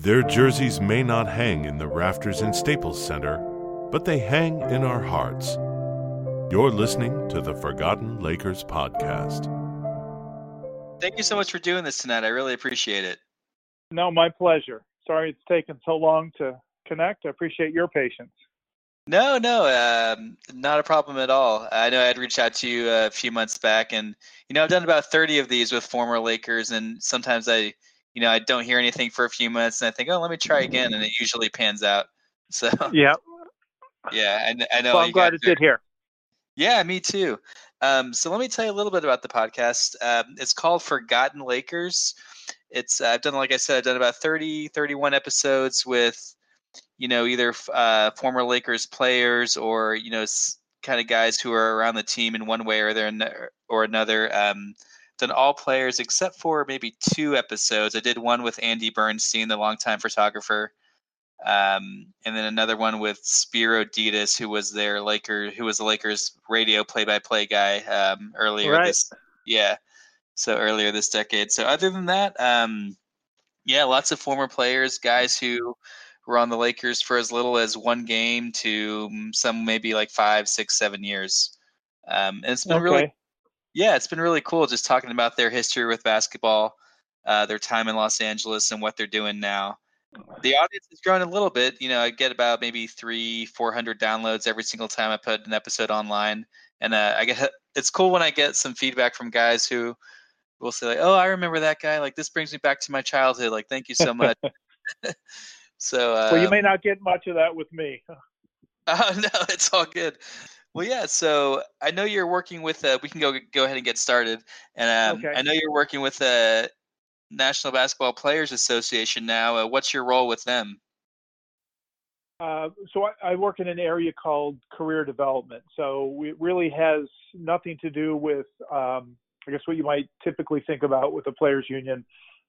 Their jerseys may not hang in the rafters in Staples Center, but they hang in our hearts. You're listening to the Forgotten Lakers podcast. Thank you so much for doing this tonight. I really appreciate it. No, my pleasure. Sorry it's taken so long to connect. I appreciate your patience. No, no, um, not a problem at all. I know I had reached out to you a few months back, and you know I've done about thirty of these with former Lakers, and sometimes I you know, I don't hear anything for a few minutes, and I think, oh, let me try again, and it usually pans out. So yeah, yeah, I, I know. Well, I'm glad it did here. Yeah, me too. Um, so let me tell you a little bit about the podcast. Um, it's called Forgotten Lakers. It's uh, I've done, like I said, I've done about 30, 31 episodes with, you know, either uh, former Lakers players or you know, kind of guys who are around the team in one way or, or another. Um, done all players except for maybe two episodes. I did one with Andy Bernstein, the longtime photographer, um, and then another one with Spiro Dedes, who was their Laker, who was the Lakers radio play-by-play guy um, earlier right. this, yeah, so earlier this decade. So other than that, um, yeah, lots of former players, guys who were on the Lakers for as little as one game to mm, some maybe like five, six, seven years. Um, and it's been okay. really yeah, it's been really cool just talking about their history with basketball, uh, their time in Los Angeles, and what they're doing now. The audience has grown a little bit. You know, I get about maybe three, four hundred downloads every single time I put an episode online, and uh, I get it's cool when I get some feedback from guys who will say like, "Oh, I remember that guy. Like, this brings me back to my childhood. Like, thank you so much." so, uh, well, you may not get much of that with me. Oh no, it's all good. Well, yeah. So I know you're working with. Uh, we can go go ahead and get started. And um, okay. I know you're working with the National Basketball Players Association now. Uh, what's your role with them? Uh, so I, I, work in an area called career development. So it really has nothing to do with, um, I guess, what you might typically think about with a players' union,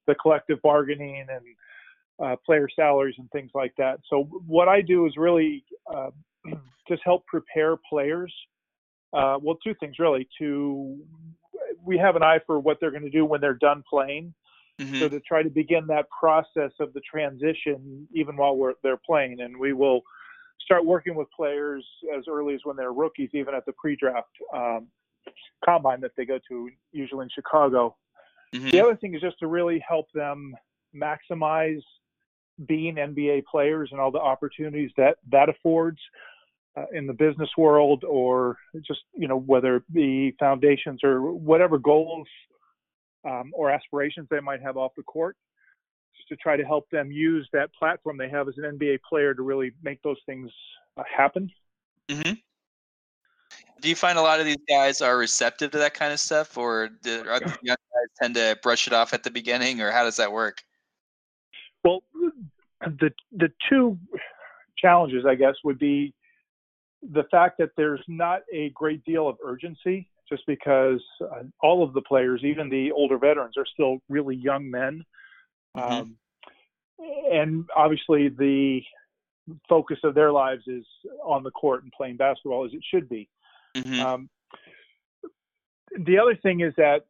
the collective bargaining and uh, player salaries and things like that. So what I do is really uh, just help prepare players. Uh, well, two things really. To we have an eye for what they're going to do when they're done playing. Mm-hmm. So to try to begin that process of the transition even while we're they're playing, and we will start working with players as early as when they're rookies, even at the pre-draft um, combine that they go to, usually in Chicago. Mm-hmm. The other thing is just to really help them maximize being NBA players and all the opportunities that that affords uh, in the business world or just you know whether it be foundations or whatever goals um, or aspirations they might have off the court just to try to help them use that platform they have as an NBA player to really make those things uh, happen. Mm-hmm. Do you find a lot of these guys are receptive to that kind of stuff, or do the young guys tend to brush it off at the beginning, or how does that work? Well, the the two challenges, I guess, would be the fact that there's not a great deal of urgency just because uh, all of the players, even the older veterans, are still really young men. Mm-hmm. Um, and obviously, the focus of their lives is on the court and playing basketball as it should be. Mm-hmm. Um, the other thing is that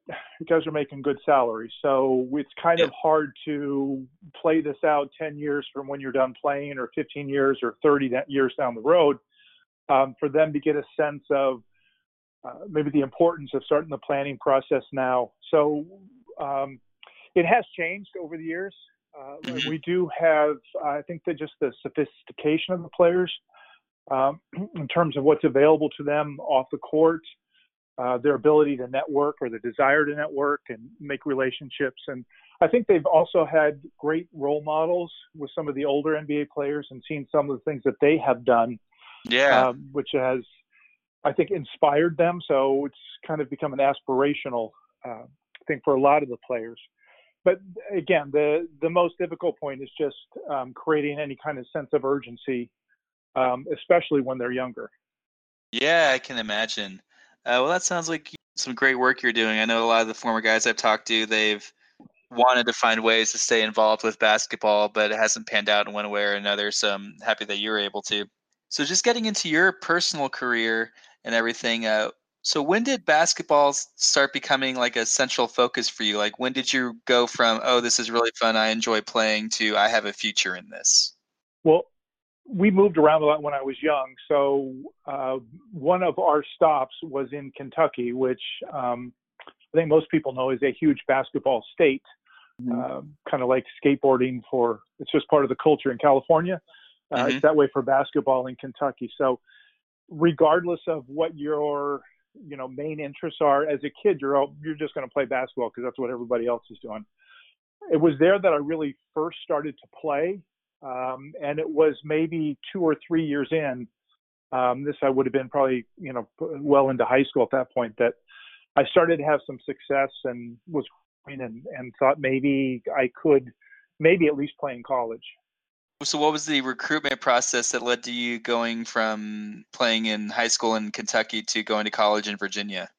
guys are making good salaries, so it's kind yeah. of hard to play this out 10 years from when you're done playing, or 15 years, or 30 years down the road um, for them to get a sense of uh, maybe the importance of starting the planning process now. So um, it has changed over the years. Uh, mm-hmm. We do have, I think, that just the sophistication of the players um, in terms of what's available to them off the court, uh, their ability to network or the desire to network and make relationships. And I think they've also had great role models with some of the older NBA players and seen some of the things that they have done yeah, um, which has I think inspired them. So it's kind of become an aspirational uh, thing for a lot of the players. But again, the the most difficult point is just um, creating any kind of sense of urgency, um, especially when they're younger. Yeah, I can imagine. Uh, well, that sounds like some great work you're doing. I know a lot of the former guys I've talked to, they've wanted to find ways to stay involved with basketball, but it hasn't panned out in one way or another. So I'm happy that you were able to. So just getting into your personal career and everything, uh, So when did basketball start becoming like a central focus for you? Like when did you go from oh this is really fun I enjoy playing to I have a future in this? Well, we moved around a lot when I was young. So uh, one of our stops was in Kentucky, which um, I think most people know is a huge basketball state. Mm-hmm. Uh, kind of like skateboarding for it's just part of the culture in California. Uh, mm-hmm. It's that way for basketball in Kentucky. So regardless of what your you know main interests are as a kid you're all, you're just going to play basketball because that's what everybody else is doing it was there that i really first started to play um, and it was maybe two or three years in um, this i would have been probably you know well into high school at that point that i started to have some success and was and, and thought maybe i could maybe at least play in college so, what was the recruitment process that led to you going from playing in high school in Kentucky to going to college in Virginia?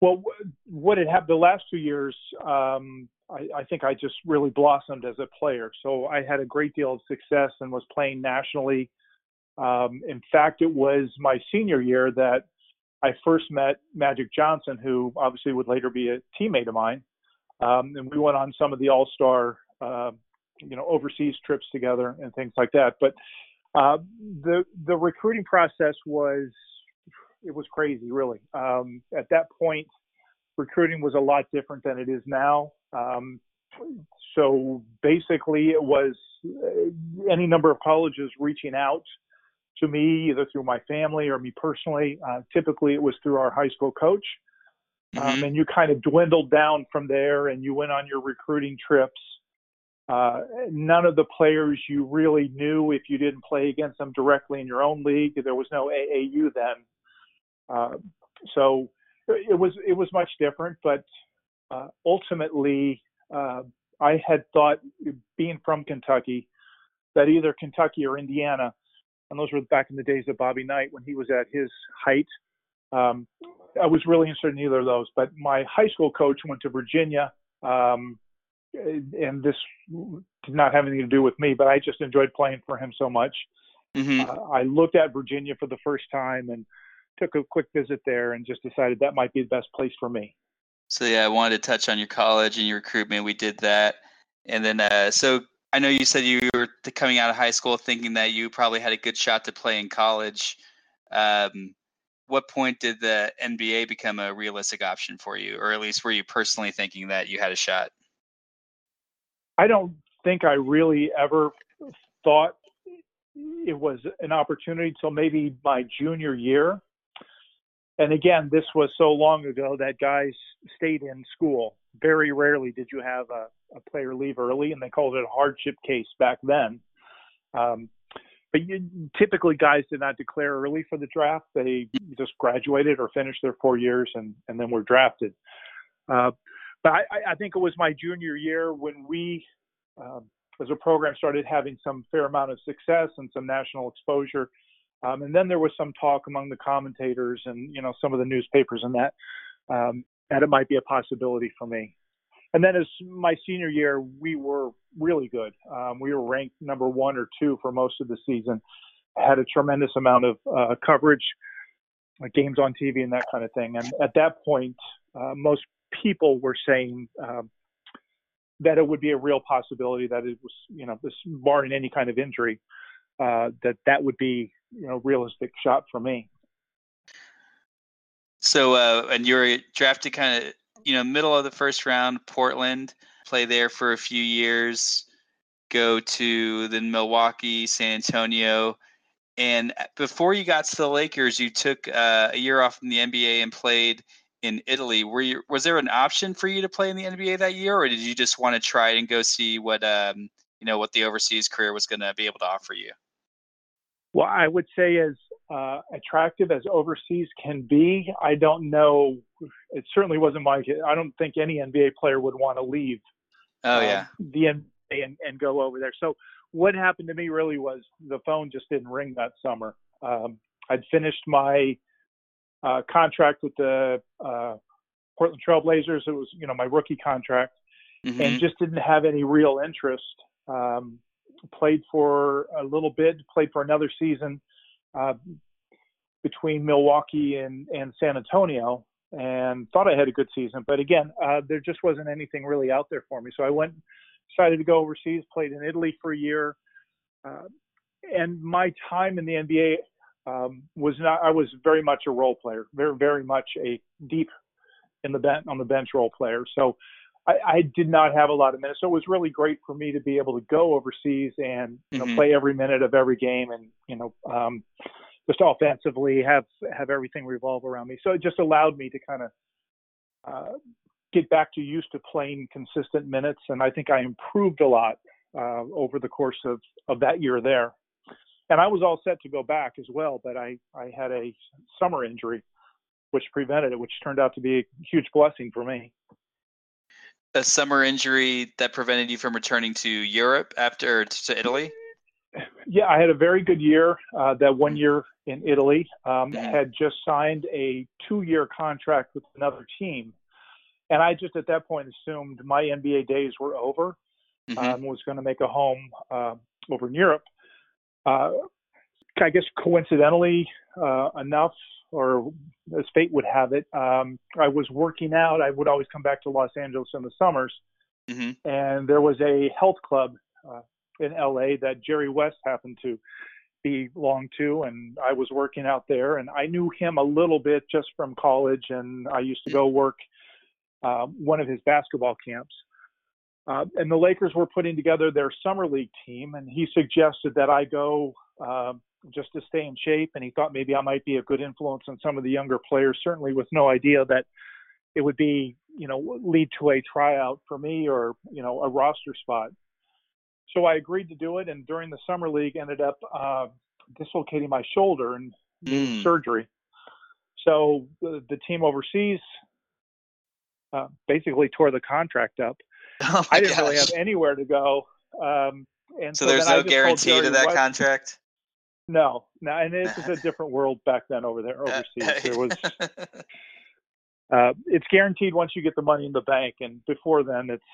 Well, what had happened the last two years, um, I, I, think I just really blossomed as a player. So I had a great deal of success and was playing nationally. Um, in fact, it was my senior year that I first met Magic Johnson, who obviously would later be a teammate of mine. Um, and we went on some of the All Star uh, you know overseas trips together and things like that. But uh, the the recruiting process was it was crazy, really. Um, at that point, recruiting was a lot different than it is now. Um, so basically, it was uh, any number of colleges reaching out to me, either through my family or me personally. Uh, typically, it was through our high school coach. Um, mm-hmm. and you kind of dwindled down from there and you went on your recruiting trips uh, none of the players you really knew if you didn't play against them directly in your own league. There was no AAU then, uh, so it was it was much different. But uh, ultimately, uh, I had thought, being from Kentucky, that either Kentucky or Indiana, and those were back in the days of Bobby Knight when he was at his height. Um, I was really interested in either of those. But my high school coach went to Virginia. Um, and this did not have anything to do with me, but I just enjoyed playing for him so much. Mm-hmm. Uh, I looked at Virginia for the first time and took a quick visit there and just decided that might be the best place for me. So yeah, I wanted to touch on your college and your recruitment. We did that, and then uh, so I know you said you were coming out of high school thinking that you probably had a good shot to play in college. Um, what point did the NBA become a realistic option for you, or at least were you personally thinking that you had a shot? I don't think I really ever thought it was an opportunity until maybe my junior year. And again, this was so long ago that guys stayed in school. Very rarely did you have a, a player leave early, and they called it a hardship case back then. Um, but you, typically, guys did not declare early for the draft. They just graduated or finished their four years and, and then were drafted. Uh, but I, I think it was my junior year when we, um, as a program, started having some fair amount of success and some national exposure. Um, and then there was some talk among the commentators and you know some of the newspapers and that um, that it might be a possibility for me. And then as my senior year, we were really good. Um, we were ranked number one or two for most of the season. Had a tremendous amount of uh, coverage, like games on TV and that kind of thing. And at that point, uh, most people were saying um, that it would be a real possibility that it was, you know, this barring any kind of injury, uh, that that would be, you know, realistic shot for me. So, uh, and you were drafted kind of, you know, middle of the first round, Portland, play there for a few years, go to then Milwaukee, San Antonio. And before you got to the Lakers, you took uh, a year off from the NBA and played in Italy. Were you was there an option for you to play in the NBA that year, or did you just want to try and go see what um, you know what the overseas career was going to be able to offer you? Well, I would say as uh, attractive as overseas can be, I don't know. It certainly wasn't my. I don't think any NBA player would want to leave. Oh uh, yeah. The NBA and, and go over there. So what happened to me really was the phone just didn't ring that summer. Um, I'd finished my uh, contract with the uh, Portland Trailblazers. It was, you know, my rookie contract, mm-hmm. and just didn't have any real interest. Um, played for a little bit, played for another season. Uh, between Milwaukee and, and San Antonio and thought I had a good season. But again, uh, there just wasn't anything really out there for me. So I went, decided to go overseas, played in Italy for a year. Uh, and my time in the NBA um, was not, I was very much a role player, very, very much a deep in the bench, on the bench role player. So I, I did not have a lot of minutes. So it was really great for me to be able to go overseas and, you know, mm-hmm. play every minute of every game and, you know, um, just offensively have have everything revolve around me. So it just allowed me to kind of uh, get back to used to playing consistent minutes, and I think I improved a lot uh, over the course of of that year there. And I was all set to go back as well, but I I had a summer injury, which prevented it, which turned out to be a huge blessing for me. A summer injury that prevented you from returning to Europe after to Italy yeah, I had a very good year. Uh, that one year in Italy, um, had just signed a two-year contract with another team, and I just at that point assumed my NBA days were over. Mm-hmm. Um, was going to make a home uh, over in Europe. Uh, I guess coincidentally uh, enough, or as fate would have it, um, I was working out. I would always come back to Los Angeles in the summers, mm-hmm. and there was a health club uh, in LA that Jerry West happened to belong to, and I was working out there, and I knew him a little bit just from college, and I used to go work uh, one of his basketball camps. Uh, and the Lakers were putting together their summer league team, and he suggested that I go uh, just to stay in shape. And he thought maybe I might be a good influence on some of the younger players, certainly with no idea that it would be, you know, lead to a tryout for me or, you know, a roster spot so I agreed to do it, and during the summer league, ended up uh, dislocating my shoulder and mm. surgery. So the, the team overseas uh, basically tore the contract up. Oh I didn't gosh. really have anywhere to go. Um, and so, so there's no guarantee to that contract. No, no, and it was a different world back then over there overseas. There was. Uh, it's guaranteed once you get the money in the bank, and before then, it's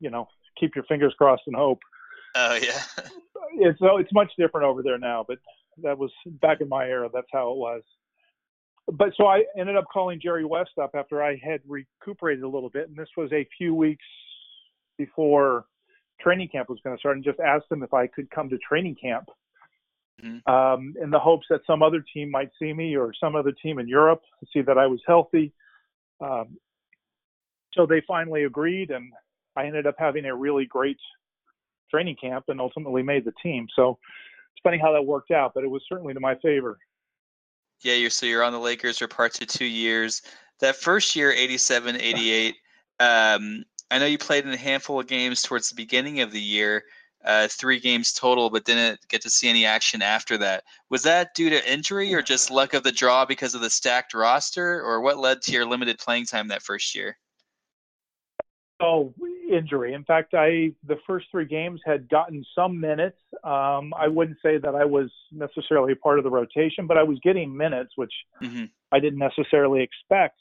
you know keep your fingers crossed and hope. Oh yeah. it's so it's much different over there now, but that was back in my era. That's how it was. But so I ended up calling Jerry West up after I had recuperated a little bit, and this was a few weeks before training camp was going to start, and just asked them if I could come to training camp. Mm-hmm. Um, in the hopes that some other team might see me or some other team in Europe to see that I was healthy. Um, so they finally agreed, and I ended up having a really great training camp and ultimately made the team. So it's funny how that worked out, but it was certainly to my favor. Yeah, you're so you're on the Lakers for parts of two years. That first year, 87, 88, um, I know you played in a handful of games towards the beginning of the year, uh, three games total, but didn't get to see any action after that. Was that due to injury or just luck of the draw because of the stacked roster, or what led to your limited playing time that first year? Oh, injury. In fact, I the first three games had gotten some minutes. Um, I wouldn't say that I was necessarily a part of the rotation, but I was getting minutes, which mm-hmm. I didn't necessarily expect.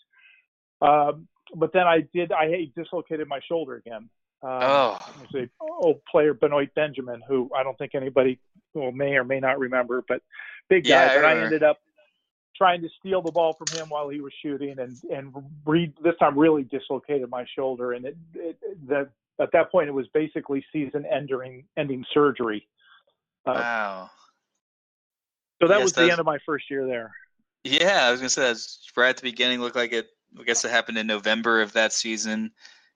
Um, but then I did. I dislocated my shoulder again. Um, oh, a old player Benoit Benjamin, who I don't think anybody well, may or may not remember, but big guy. Yeah, but I, I ended up trying to steal the ball from him while he was shooting, and and re, this time really dislocated my shoulder, and it, it that at that point it was basically season ending ending surgery. Uh, wow. So that yes, was the end of my first year there. Yeah, I was gonna say that's right at the beginning. Looked like it. I guess it happened in November of that season,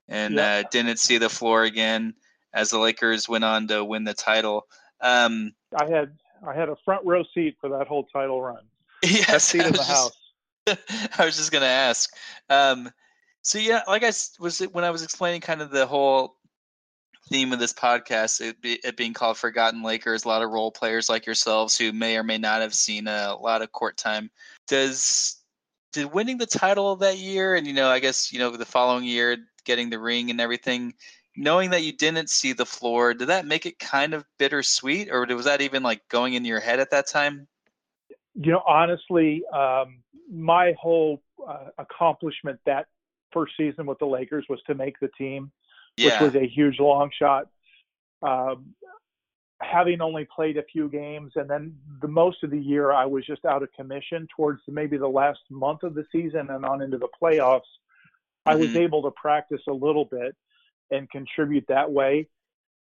and yeah. uh, didn't see the floor again as the Lakers went on to win the title. Um, I had I had a front row seat for that whole title run. Yes, seat in the just, house. I was just gonna ask. Um, so yeah, like I was when I was explaining kind of the whole theme of this podcast, it, be, it being called Forgotten Lakers, a lot of role players like yourselves who may or may not have seen a, a lot of court time. Does did winning the title that year, and you know, I guess you know the following year getting the ring and everything, knowing that you didn't see the floor, did that make it kind of bittersweet, or was that even like going in your head at that time? you know, honestly, um, my whole uh, accomplishment that first season with the Lakers was to make the team, yeah. which was a huge long shot. Um, having only played a few games, and then the most of the year I was just out of commission towards maybe the last month of the season and on into the playoffs. Mm-hmm. I was mm-hmm. able to practice a little bit and contribute that way.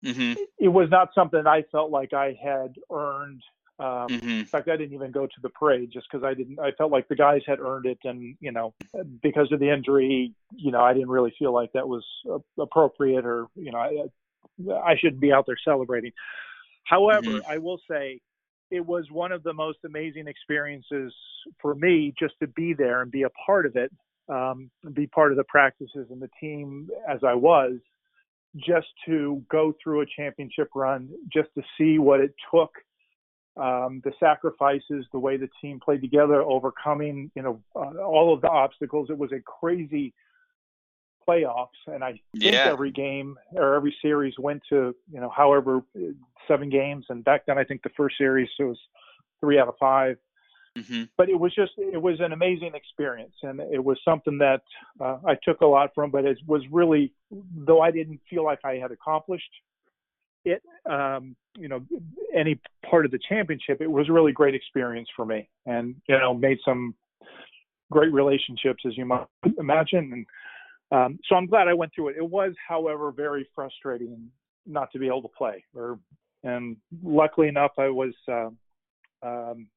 Mm-hmm. It was not something I felt like I had earned. Um, mm-hmm. In fact, I didn't even go to the parade just because I didn't. I felt like the guys had earned it, and you know, because of the injury, you know, I didn't really feel like that was appropriate, or you know, I, I shouldn't be out there celebrating. However, mm-hmm. I will say it was one of the most amazing experiences for me just to be there and be a part of it, um, be part of the practices and the team as I was, just to go through a championship run, just to see what it took, um, the sacrifices, the way the team played together, overcoming, you know, uh, all of the obstacles. It was a crazy playoffs, and I think yeah. every game or every series went to you know however seven games, and back then I think the first series was three out of 5 mm-hmm. But it was just it was an amazing experience, and it was something that uh, I took a lot from. But it was really, though I didn't feel like I had accomplished it, um, you know, any part of the championship, it was a really great experience for me, and you know, made some great relationships as you might imagine, and um, so I'm glad I went through it. It was, however, very frustrating not to be able to play. Or, and luckily enough, I was uh, um,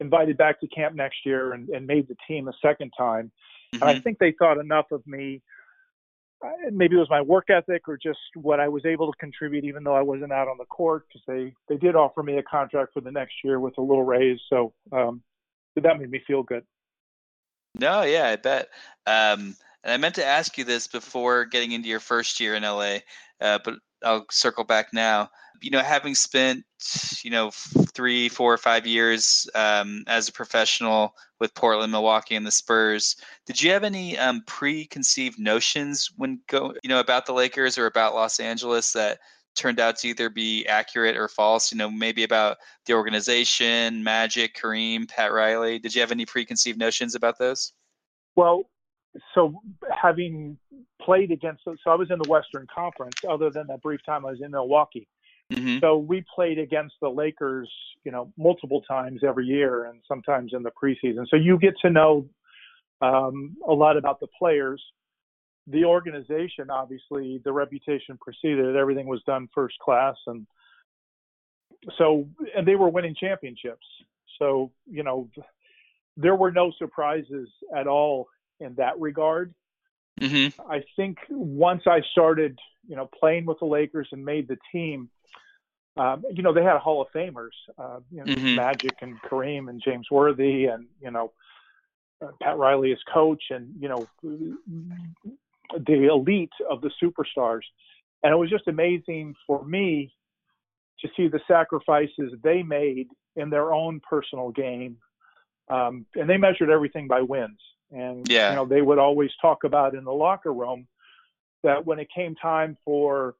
invited back to camp next year and, and, made the team a second time. Mm-hmm. And I mm-hmm. think they thought enough of me. Uh, maybe it was my work ethic or just what I was able to contribute, even though I wasn't out on the court, because they they did offer me a contract for the next year with a little raise. So um, that made me feel good. No, yeah, I bet. Um, and I meant to ask you this before getting into your first year in LA, uh, but I'll circle back now. You know, having spent you know three, four, or five years um, as a professional with Portland, Milwaukee, and the Spurs, did you have any um, preconceived notions when go you know about the Lakers or about Los Angeles that turned out to either be accurate or false? You know, maybe about the organization, Magic, Kareem, Pat Riley. Did you have any preconceived notions about those? Well, so having played against, so I was in the Western Conference. Other than that brief time I was in Milwaukee, mm-hmm. so we played against the Lakers, you know, multiple times every year, and sometimes in the preseason. So you get to know um, a lot about the players. The organization, obviously, the reputation preceded Everything was done first class, and so and they were winning championships. So you know, there were no surprises at all in that regard. Mm-hmm. I think once I started, you know, playing with the Lakers and made the team, um, you know, they had Hall of Famers, uh, you know, mm-hmm. Magic and Kareem and James Worthy and you know, uh, Pat Riley as coach and you know, the elite of the superstars, and it was just amazing for me to see the sacrifices they made in their own personal game, um, and they measured everything by wins. And yeah. you know, they would always talk about in the locker room that when it came time for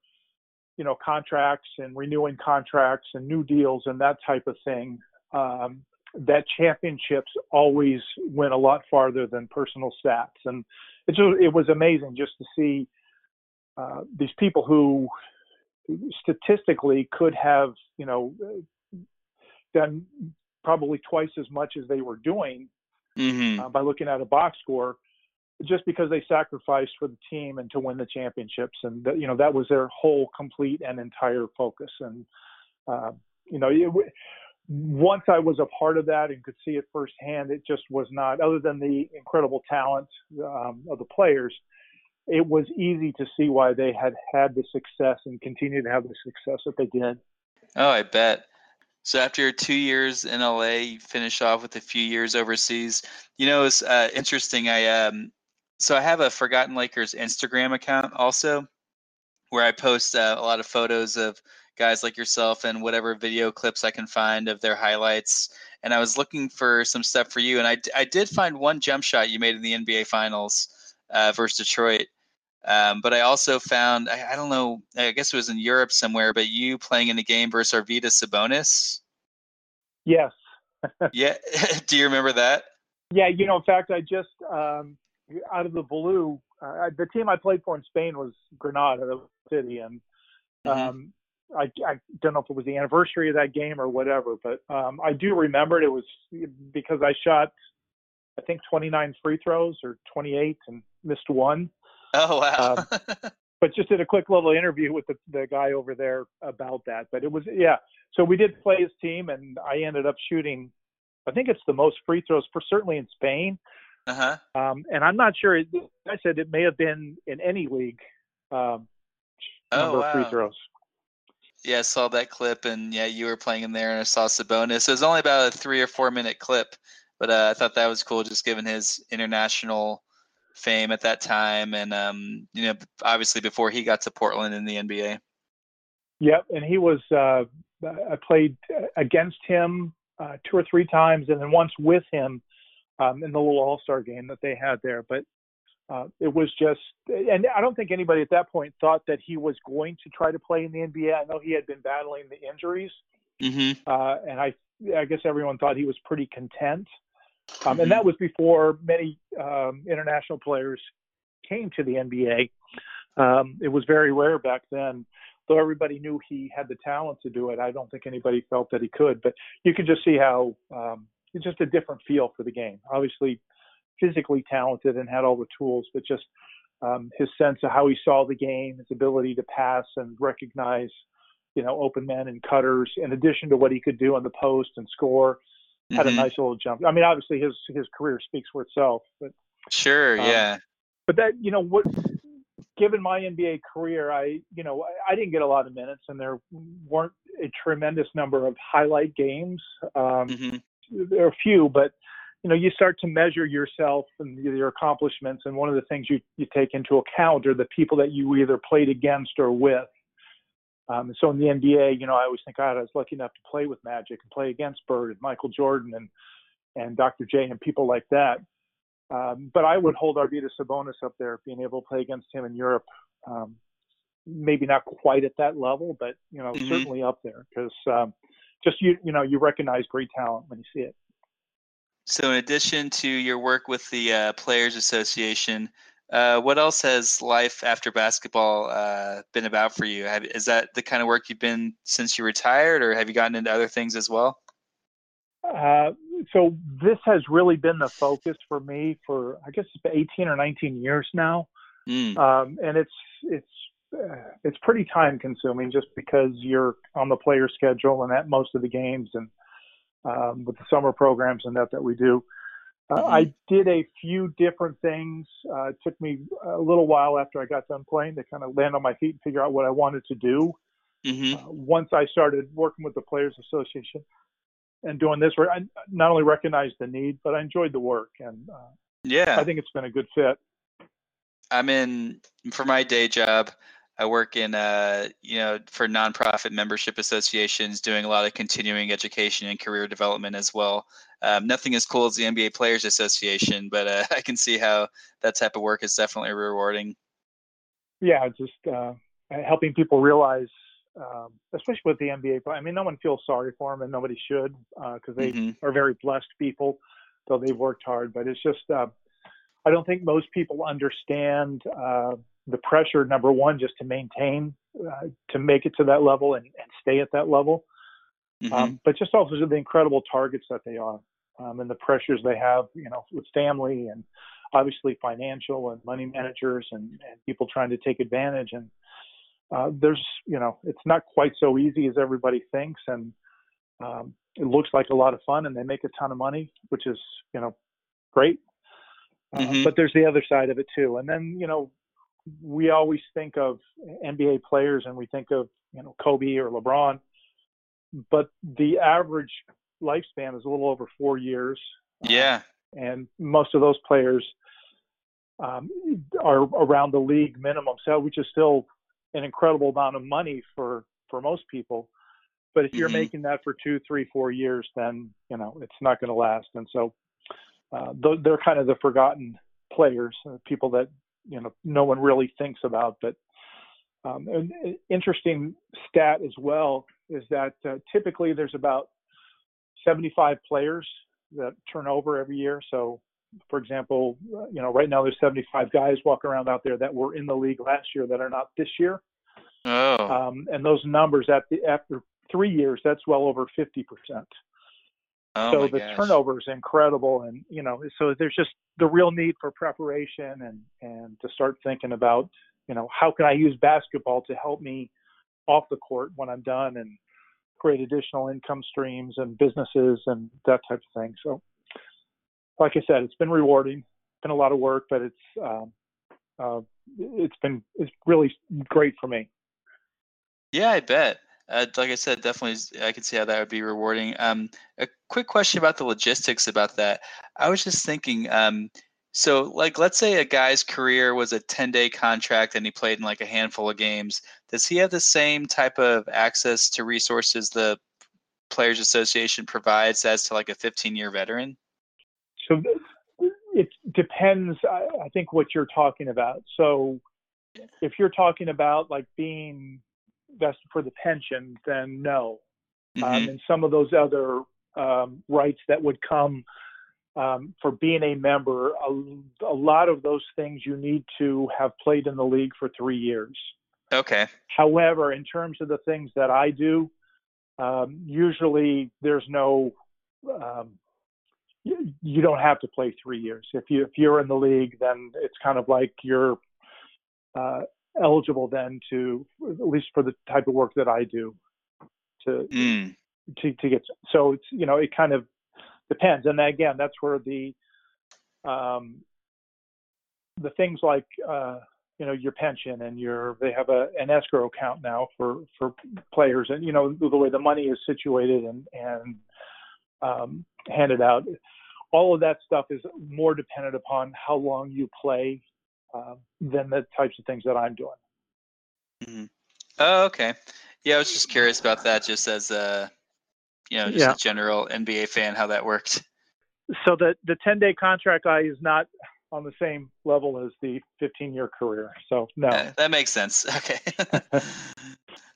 you know contracts and renewing contracts and new deals and that type of thing, um, that championships always went a lot farther than personal stats. And it just, it was amazing just to see uh, these people who statistically could have you know done probably twice as much as they were doing mm-hmm. uh, by looking at a box score just because they sacrificed for the team and to win the championships and you know that was their whole complete and entire focus and uh, you know it, once I was a part of that and could see it firsthand, it just was not, other than the incredible talent um, of the players, it was easy to see why they had had the success and continue to have the success that they did. Oh, I bet. So after two years in LA, you finish off with a few years overseas. You know, it's uh, interesting. I um, so I have a Forgotten Lakers Instagram account also, where I post uh, a lot of photos of guys like yourself and whatever video clips I can find of their highlights. And I was looking for some stuff for you, and I I did find one jump shot you made in the NBA Finals uh, versus Detroit. Um, but I also found, I, I, don't know, I guess it was in Europe somewhere, but you playing in a game versus Arvydas Sabonis. Yes. yeah. Do you remember that? Yeah. You know, in fact, I just, um, out of the blue, uh, the team I played for in Spain was Granada, the city. And mm-hmm. um, I, I don't know if it was the anniversary of that game or whatever, but um, I do remember it. It was because I shot, I think 29 free throws or 28 and missed one. Oh wow! Um, but just did a quick little interview with the, the guy over there about that. But it was yeah. So we did play his team, and I ended up shooting. I think it's the most free throws for certainly in Spain. Uh huh. Um, and I'm not sure. I said it may have been in any league. Um, Oh number of free wow! throws. Yeah, I saw that clip, and yeah, you were playing in there, and I saw Sabonis. It was only about a three or four minute clip, but uh, I thought that was cool, just given his international fame at that time, and um, you know, obviously before he got to Portland in the NBA. Yep, and he was. Uh, I played against him uh, two or three times, and then once with him um, in the little All Star game that they had there. But uh, it was just, and I don't think anybody at that point thought that he was going to try to play in the NBA. I know he had been battling the injuries, Mm-hmm. uh, and I, I guess everyone thought he was pretty content. Um, and that was before many um, international players came to the NBA. Um, it was very rare back then. Though everybody knew he had the talent to do it, I don't think anybody felt that he could. But you can just see how um, it's just a different feel for the game. Obviously, physically talented and had all the tools, but just um, his sense of how he saw the game, his ability to pass and recognize, you know, open men and cutters, in addition to what he could do on the post and score, had a Mhm. nice little jump. I mean, obviously his his career speaks for itself, but Sure, Um, yeah. but that you know what given my nba career i you know I, I didn't get a lot of minutes and there weren't a tremendous number of highlight games um hmm there are a few but you know you start to measure yourself and your accomplishments and one of the things you you take into account are the people that you either played against or with um, and so in the NBA, you know, I always think, God, I was lucky enough to play with Magic and play against Bird and Michael Jordan and and Dr. J and people like that. Um, but I would hold Arvydas Sabonis up there, being able to play against him in Europe. Um, maybe not quite at that level, but you know, Mhm. certainly up there because um, just you you know you recognize great talent when you see it. So, in addition to your work with the uh, Players Association, uh, what else has life after basketball uh, been about for you? Have, is that the kind of work you've been since you retired, or have you gotten into other things as well? Uh, so this has really been the focus for me for I guess it's been 18 or 19 years now. Mm. um, and it's it's uh, it's pretty time consuming just because you're on the player schedule and at most of the games and um, with the summer programs and that that we do. Uh, Mhm. I did a few different things. Uh, it took me a little while after I got done playing to kind of land on my feet and figure out what I wanted to do. hmm Uh, once I started working with the Players Association and doing this work, I not only recognized the need, but I enjoyed the work, and uh, Yeah. I think it's been a good fit. I'm in for my day job. I work in uh, you know, for nonprofit membership associations, doing a lot of continuing education and career development as well. Um, nothing as cool as the NBA Players Association, but uh, I can see how that type of work is definitely rewarding. yeah, just uh, helping people realize, um, especially with the NBA. I mean, no one feels sorry for them, and nobody should, because they Mhm. are very blessed people, though they've worked hard. But it's just, uh, I don't think most people understand uh, the pressure. Number one, just to maintain, uh, to make it to that level and, and stay at that level, Mhm. um, but just also the incredible targets that they are, um, and the pressures they have, you know, with family and obviously financial and money managers and, and people trying to take advantage. And uh, there's, you know, it's not quite so easy as everybody thinks, and um, it looks like a lot of fun, and they make a ton of money, which is, you know, great. Uh, Mhm. But there's the other side of it too. And then, you know, we always think of NBA players, and we think of, you know, Kobe or LeBron, but the average lifespan is a little over four years. Yeah. and most of those players um, are around the league minimum. So which is still an incredible amount of money for for most people. But if you're Mhm. making that for two three four years then you know it's not going to last. And so uh, th- they're kind of the forgotten players uh, people that you know no one really thinks about. But um, an an interesting stat as well is that uh, typically there's about 75 players that turn over every year. So, for example, you know, right now there's 75 guys walking around out there that were in the league last year that are not this year. Oh. Um, and those numbers at the after three years, that's well over 50%. oh so the gosh. turnover is incredible. And, you know, so there's just the real need for preparation and, and to start thinking about, you know, how can I use basketball to help me off the court when I'm done and create additional income streams and businesses and that type of thing. So, like I said, it's been rewarding, it's been a lot of work, but it's, um, uh, it's been, it's really great for me. Yeah, I bet. Uh, like I said, definitely, I could see how that would be rewarding. Um, a quick question about the logistics about that. I was just thinking, um, so like, let's say a guy's career was a 10 day contract and he played in like a handful of games. Does he have the same type of access to resources the Players Association provides as to like a 15 year veteran? So it depends, I, I think, what you're talking about. So if you're talking about like being vested for the pension, then no. Um, Mhm. and some of those other um, rights that would come um, for being a member, a, a lot of those things you need to have played in the league for three years. Okay. However, in terms of the things that I do, um, usually there's no, um, you, you don't have to play three years. If you if you're in the league, then it's kind of like you're uh, eligible then to at least for the type of work that I do to Mm. to to get. So it's you know it kind of depends, and again that's where the um, the things like uh, you know your pension and your they have a an escrow account now for for players and you know the way the money is situated and and um, handed out all of that stuff is more dependent upon how long you play uh, than the types of things that I'm doing. Mhm. Oh, okay. Yeah, I was just curious about that, just as a, you know, just Yeah. a general NBA fan, how that worked. So the the 10 day contract I is not on the same level as the 15 year career. So no. Uh, that makes sense. Okay.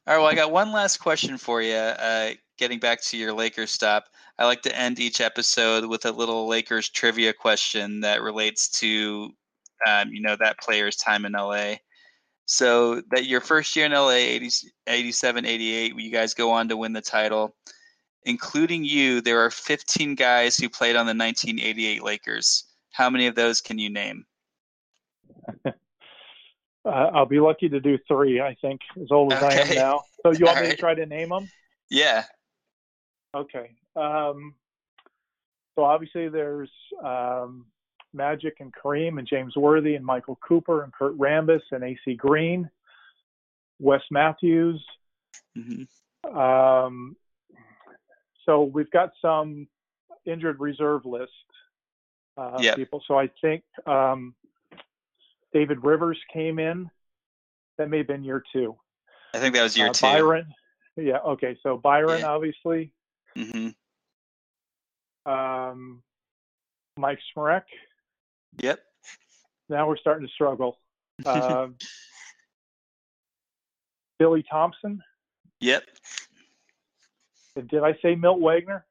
All right. Well, I got one last question for you. Uh, getting back to your Lakers stop, I like to end each episode with a little Lakers trivia question that relates to, um, you know, that player's time in LA. So that your first year in LA, 80, 87, 88, you guys go on to win the title. Including you, there are 15 guys who played on the 1988 Lakers. How many of those can you name? Uh, I'll be lucky to do three, I think, as old as I am now. So you want All me to try to name them? Yeah. Okay. Um, so obviously there's um, Magic and Kareem and James Worthy and Michael Cooper and Kurt Rambis and AC Green, Wes Matthews. hmm Um, so we've got some injured reserve list uh, Yep. people. So I think um, David Rivers came in. That may have been year two. I think that was year Uh, two. Byron. Yeah. Okay. So Byron, Yeah. obviously. hmm Um, Mike Smrek. Yep. Now we're starting to struggle. Um, Billy Thompson. Yep. Did I say Milt Wagner?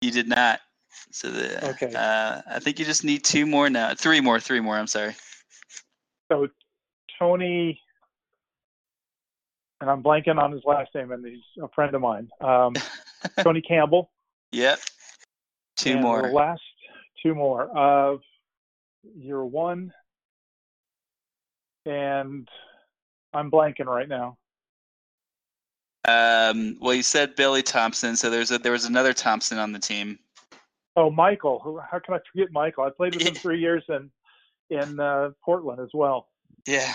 You did not. So the Okay. uh, I think you just need two more now. Three more. Three more. I'm sorry. So Tony, and I'm blanking on his last name, and he's a friend of mine. Um, Tony Campbell. Yep. Two and more. The last two more. Uh, year one, and I'm blanking right now. Um, well, you said Billy Thompson, so there's a there was another Thompson on the team. Oh, Michael. Who? How can I forget Michael? I played with him three years in in uh, Portland as well. Yeah.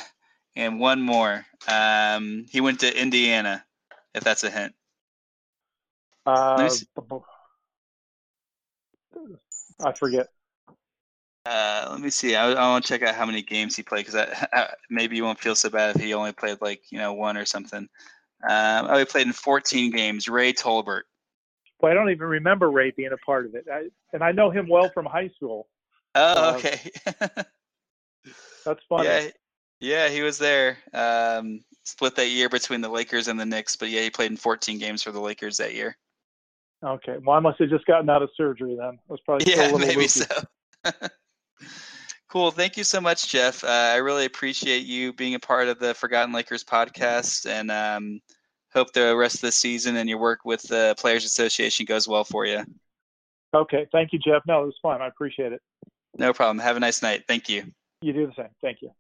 And one more. Um, he went to Indiana. If that's a hint. Uh, I forget. Uh, let me see. I, I want to check out how many games he played because maybe you won't feel so bad if he only played like you know one or something. Um, oh, he played in 14 games. Ray Tolbert. Well, I don't even remember Ray being a part of it, I, and I know him well from high school. Oh, Uh, okay. That's funny. yeah, yeah, he was there. Um, split that year between the Lakers and the Knicks, but yeah, he played in 14 games for the Lakers that year. Okay. Well, I must have just gotten out of surgery then. I was probably Yeah, maybe loopy. so. Cool. Thank you so much, Jeff. Uh, I really appreciate you being a part of the Forgotten Lakers podcast, and um, hope the rest of the season and your work with the Players Association goes well for you. Okay. Thank you, Jeff. No, it was fun. I appreciate it. No problem. Have a nice night. Thank you. You do the same. Thank you.